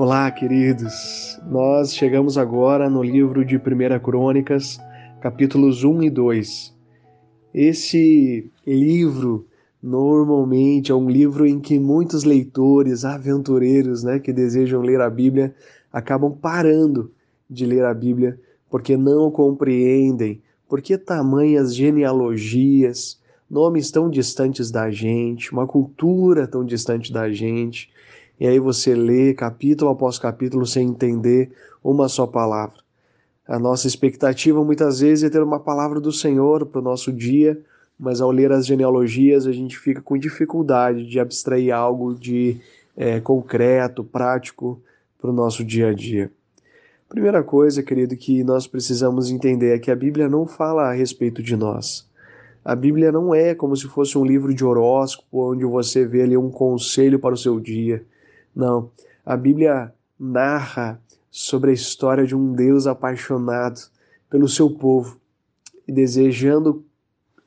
Olá, queridos. Nós chegamos agora no livro de 1 Crônicas, capítulos 1 e 2. Esse livro normalmente é um livro em que muitos leitores, aventureiros, né, que desejam ler a Bíblia, acabam parando de ler a Bíblia porque não compreendem por que tamanhas genealogias, nomes tão distantes da gente, uma cultura tão distante da gente, e aí você lê capítulo após capítulo sem entender uma só palavra. A nossa expectativa muitas vezes é ter uma palavra do Senhor para o nosso dia, mas ao ler as genealogias a gente fica com dificuldade de abstrair algo de é, concreto, prático para o nosso dia a dia. Primeira coisa, querido, que nós precisamos entender é que a Bíblia não fala a respeito de nós. A Bíblia não é como se fosse um livro de horóscopo onde você vê ali um conselho para o seu dia. Não. A Bíblia narra sobre a história de um Deus apaixonado pelo seu povo e desejando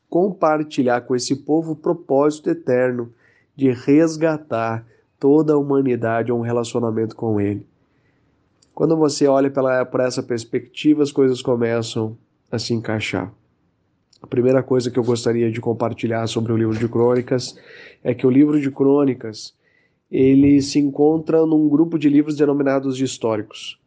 compartilhar com esse povo o propósito eterno de resgatar toda a humanidade a um relacionamento com Ele. Quando você olha pela, por essa perspectiva, as coisas começam a se encaixar. A primeira coisa que eu gostaria de compartilhar sobre o livro de Crônicas é que o livro de Crônicas ele se encontra num grupo de livros denominados de históricos.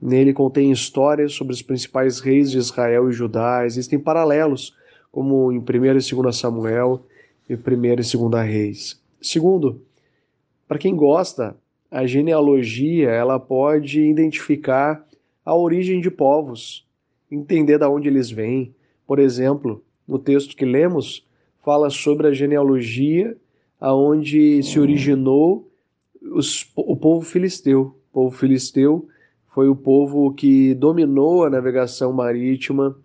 Nele contém histórias sobre os principais reis de Israel e Judá. Existem paralelos, como em 1 e 2 Samuel e 1 e 2 Reis. Segundo, para quem gosta a genealogia ela pode identificar a origem de povos, entender de onde eles vêm. Por exemplo, no texto que lemos, fala sobre a genealogia aonde se originou os, o povo filisteu. O povo filisteu foi o povo que dominou a navegação marítima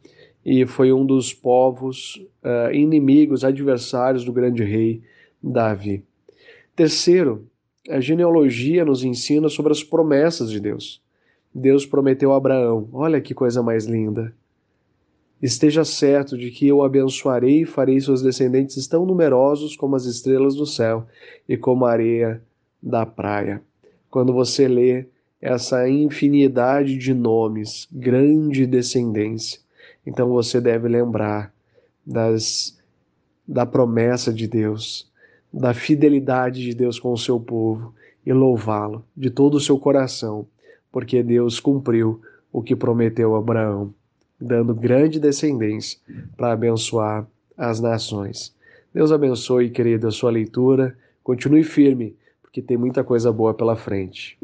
e foi um dos povos uh, inimigos, adversários do grande rei Davi. Terceiro, a genealogia nos ensina sobre as promessas de Deus. Deus prometeu a Abraão: olha que coisa mais linda. Esteja certo de que eu abençoarei e farei seus descendentes tão numerosos como as estrelas do céu e como a areia da praia. Quando você lê essa infinidade de nomes, grande descendência, então você deve lembrar das, da promessa de Deus, da fidelidade de Deus com o seu povo e louvá-lo de todo o seu coração, porque Deus cumpriu o que prometeu a Abraão, dando grande descendência para abençoar as nações. Deus abençoe, querido, a sua leitura. Continue firme, porque tem muita coisa boa pela frente.